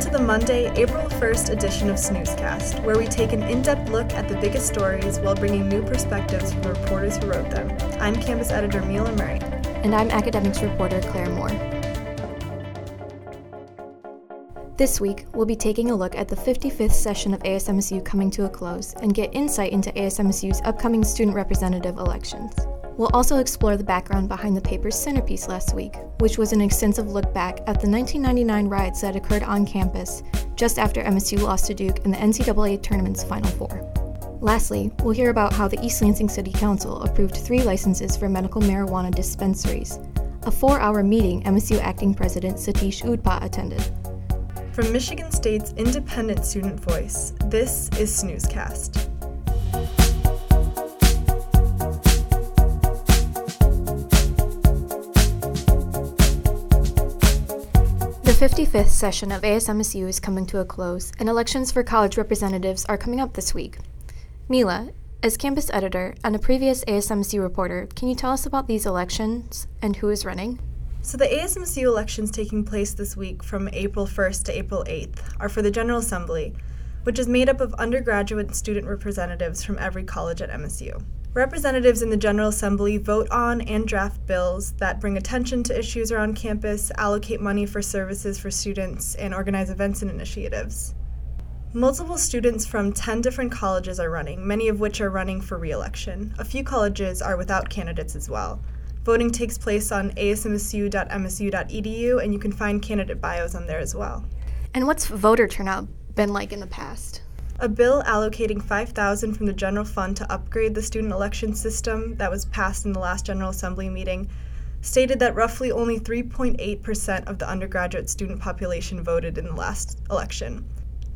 to the Monday, April 1st edition of Snewscast, where we take an in depth look at the biggest stories while bringing new perspectives from the reporters who wrote them. I'm campus editor Mila Murray. And I'm academics reporter Claire Moore. This week, we'll be taking a look at the 55th session of ASMSU coming to a close and get insight into ASMSU's upcoming student representative elections. We'll also explore the background behind the paper's centerpiece last week, which was an extensive look back at the 1999 riots that occurred on campus just after MSU lost to Duke in the NCAA tournament's Final Four. Lastly, we'll hear about how the East Lansing City Council approved three licenses for medical marijuana dispensaries, a four hour meeting MSU acting president Satish Udpa attended. From Michigan State's independent student voice, this is Snewscast. 55th session of ASMSU is coming to a close, and elections for college representatives are coming up this week. Mila, as campus editor and a previous ASMSU reporter, can you tell us about these elections and who is running? So, the ASMSU elections taking place this week from April 1st to April 8th are for the General Assembly, which is made up of undergraduate student representatives from every college at MSU. Representatives in the General Assembly vote on and draft bills that bring attention to issues around campus, allocate money for services for students, and organize events and initiatives. Multiple students from 10 different colleges are running, many of which are running for re election. A few colleges are without candidates as well. Voting takes place on asmsu.msu.edu, and you can find candidate bios on there as well. And what's voter turnout been like in the past? A bill allocating 5000 from the general fund to upgrade the student election system that was passed in the last General Assembly meeting stated that roughly only 3.8% of the undergraduate student population voted in the last election.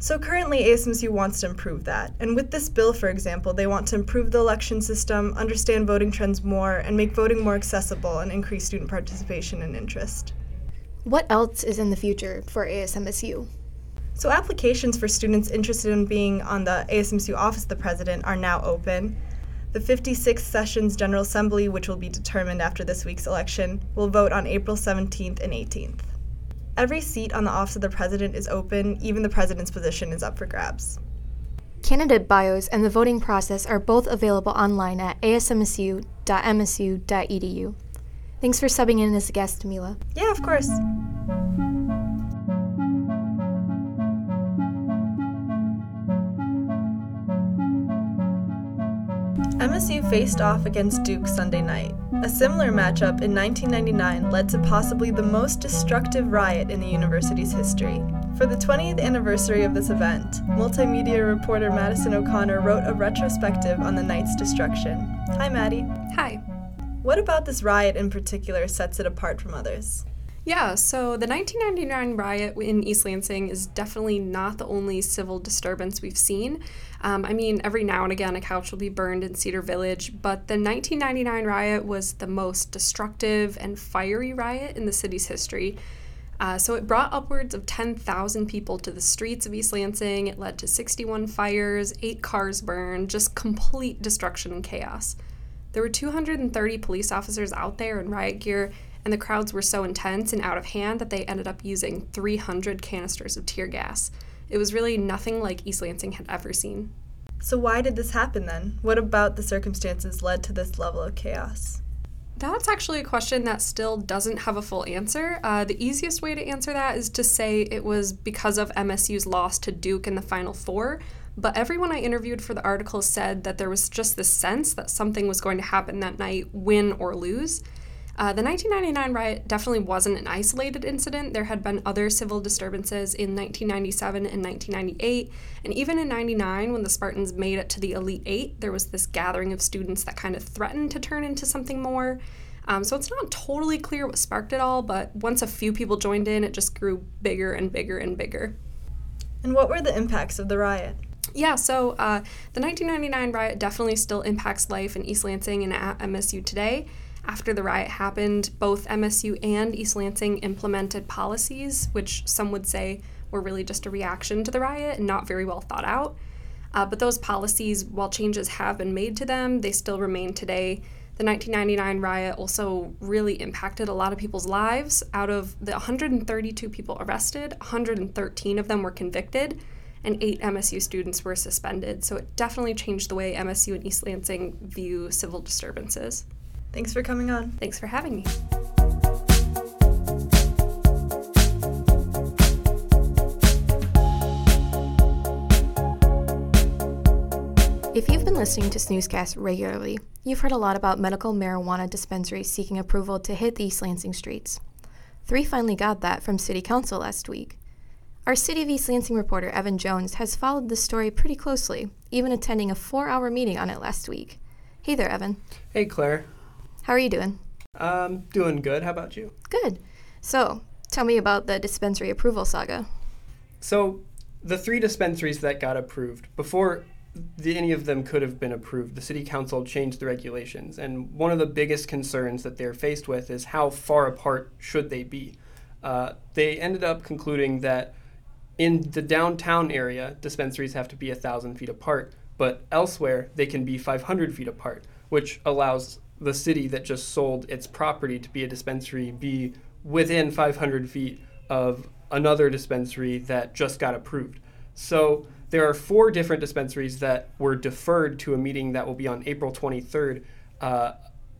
So currently, ASMSU wants to improve that. And with this bill, for example, they want to improve the election system, understand voting trends more, and make voting more accessible and increase student participation and interest. What else is in the future for ASMSU? So, applications for students interested in being on the ASMSU Office of the President are now open. The 56th Sessions General Assembly, which will be determined after this week's election, will vote on April 17th and 18th. Every seat on the Office of the President is open, even the President's position is up for grabs. Candidate bios and the voting process are both available online at asmsu.msu.edu. Thanks for subbing in as a guest, Mila. Yeah, of course. MSU faced off against Duke Sunday night. A similar matchup in 1999 led to possibly the most destructive riot in the university's history. For the 20th anniversary of this event, multimedia reporter Madison O'Connor wrote a retrospective on the night's destruction. Hi, Maddie. Hi. What about this riot in particular sets it apart from others? Yeah, so the 1999 riot in East Lansing is definitely not the only civil disturbance we've seen. Um, I mean, every now and again, a couch will be burned in Cedar Village, but the 1999 riot was the most destructive and fiery riot in the city's history. Uh, so it brought upwards of 10,000 people to the streets of East Lansing. It led to 61 fires, eight cars burned, just complete destruction and chaos. There were 230 police officers out there in riot gear and the crowds were so intense and out of hand that they ended up using 300 canisters of tear gas. It was really nothing like East Lansing had ever seen. So, why did this happen then? What about the circumstances led to this level of chaos? That's actually a question that still doesn't have a full answer. Uh, the easiest way to answer that is to say it was because of MSU's loss to Duke in the Final Four. But everyone I interviewed for the article said that there was just this sense that something was going to happen that night, win or lose. Uh, the 1999 riot definitely wasn't an isolated incident. There had been other civil disturbances in 1997 and 1998, and even in 99, when the Spartans made it to the Elite Eight, there was this gathering of students that kind of threatened to turn into something more. Um, so it's not totally clear what sparked it all, but once a few people joined in, it just grew bigger and bigger and bigger. And what were the impacts of the riot? Yeah, so uh, the 1999 riot definitely still impacts life in East Lansing and at MSU today. After the riot happened, both MSU and East Lansing implemented policies, which some would say were really just a reaction to the riot and not very well thought out. Uh, but those policies, while changes have been made to them, they still remain today. The 1999 riot also really impacted a lot of people's lives. Out of the 132 people arrested, 113 of them were convicted, and eight MSU students were suspended. So it definitely changed the way MSU and East Lansing view civil disturbances. Thanks for coming on. Thanks for having me. If you've been listening to Snewscast regularly, you've heard a lot about medical marijuana dispensaries seeking approval to hit the East Lansing streets. Three finally got that from City Council last week. Our City of East Lansing reporter Evan Jones has followed this story pretty closely, even attending a four hour meeting on it last week. Hey there, Evan. Hey, Claire. How are you doing? Um, doing good. How about you? Good. So, tell me about the dispensary approval saga. So, the three dispensaries that got approved, before the, any of them could have been approved, the city council changed the regulations. And one of the biggest concerns that they're faced with is how far apart should they be? Uh, they ended up concluding that in the downtown area, dispensaries have to be 1,000 feet apart, but elsewhere, they can be 500 feet apart, which allows the city that just sold its property to be a dispensary be within 500 feet of another dispensary that just got approved. So there are four different dispensaries that were deferred to a meeting that will be on April 23rd uh,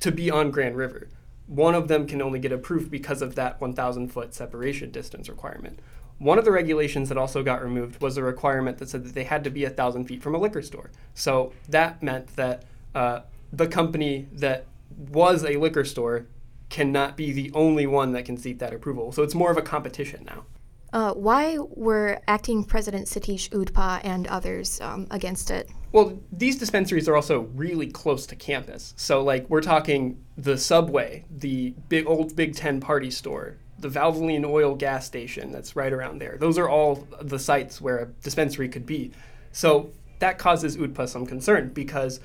to be on Grand River. One of them can only get approved because of that 1,000 foot separation distance requirement. One of the regulations that also got removed was a requirement that said that they had to be 1,000 feet from a liquor store. So that meant that uh, the company that was a liquor store cannot be the only one that can seek that approval. So it's more of a competition now. Uh, why were acting President Satish Udpa and others um, against it? Well, these dispensaries are also really close to campus. So, like, we're talking the subway, the big old Big Ten party store, the Valvoline oil gas station that's right around there. Those are all the sites where a dispensary could be. So that causes UDPA some concern because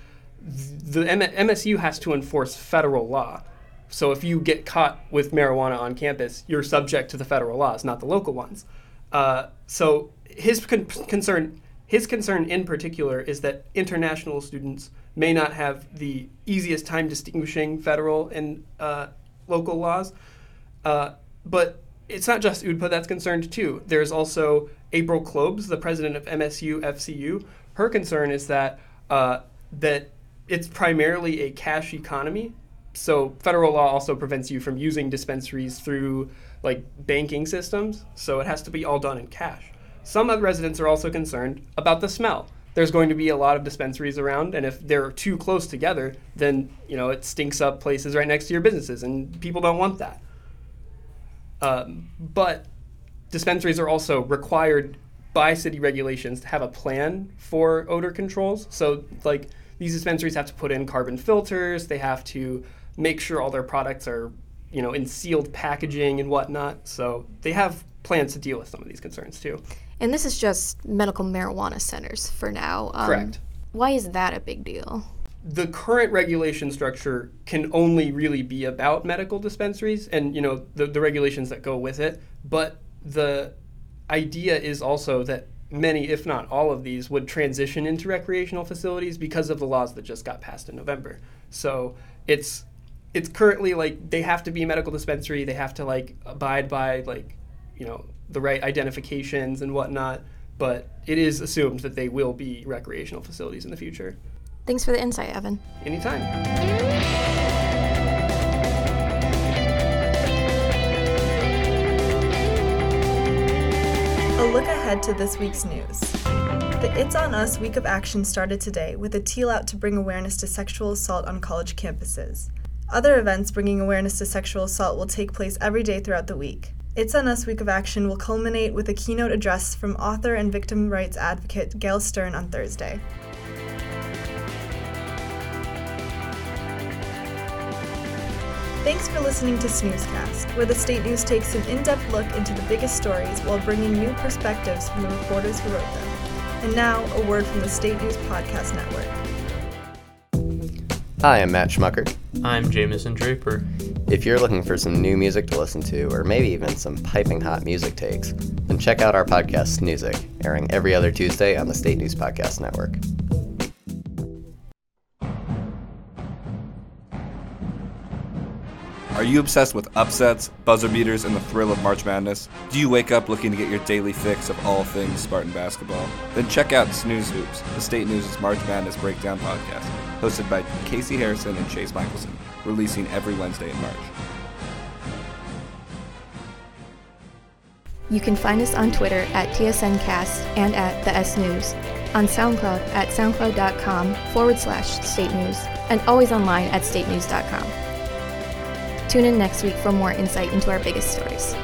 the M- MSU has to enforce federal law. So if you get caught with marijuana on campus, you're subject to the federal laws, not the local ones. Uh, so his con- concern, his concern in particular, is that international students may not have the easiest time distinguishing federal and uh, local laws. Uh, but it's not just UDPA that's concerned too. There's also April Clobes, the president of MSU FCU. Her concern is that uh, that it's primarily a cash economy so federal law also prevents you from using dispensaries through like banking systems, so it has to be all done in cash. Some residents are also concerned about the smell. There's going to be a lot of dispensaries around, and if they're too close together, then you know it stinks up places right next to your businesses, and people don't want that. Um, but dispensaries are also required by city regulations to have a plan for odor controls. So like these dispensaries have to put in carbon filters. They have to make sure all their products are, you know, in sealed packaging and whatnot. So they have plans to deal with some of these concerns too. And this is just medical marijuana centers for now. Um, Correct. Why is that a big deal? The current regulation structure can only really be about medical dispensaries and you know the, the regulations that go with it. But the idea is also that many, if not all of these, would transition into recreational facilities because of the laws that just got passed in November. So it's it's currently like they have to be a medical dispensary. They have to like abide by like you know the right identifications and whatnot. But it is assumed that they will be recreational facilities in the future. Thanks for the insight, Evan. Anytime. Ahead to this week's news. The It's On Us week of action started today with a teal out to bring awareness to sexual assault on college campuses. Other events bringing awareness to sexual assault will take place every day throughout the week. It's on Us Week of Action will culminate with a keynote address from author and victim rights advocate Gail Stern on Thursday. Thanks for listening to Snewscast, where the state news takes an in depth look into the biggest stories while bringing new perspectives from the reporters who wrote them. And now, a word from the State News Podcast Network. Hi, I'm Matt Schmuckert. I'm Jameson Draper. If you're looking for some new music to listen to, or maybe even some piping hot music takes, then check out our podcast, Music, airing every other Tuesday on the State News Podcast Network. You obsessed with upsets, buzzer beaters, and the thrill of March Madness? Do you wake up looking to get your daily fix of all things Spartan basketball? Then check out Snews Hoops, the State News' March Madness breakdown podcast, hosted by Casey Harrison and Chase Michelson, releasing every Wednesday in March. You can find us on Twitter at TSNcast and at the S News, on SoundCloud at soundcloud.com forward slash state news, and always online at statenews.com. Tune in next week for more insight into our biggest stories.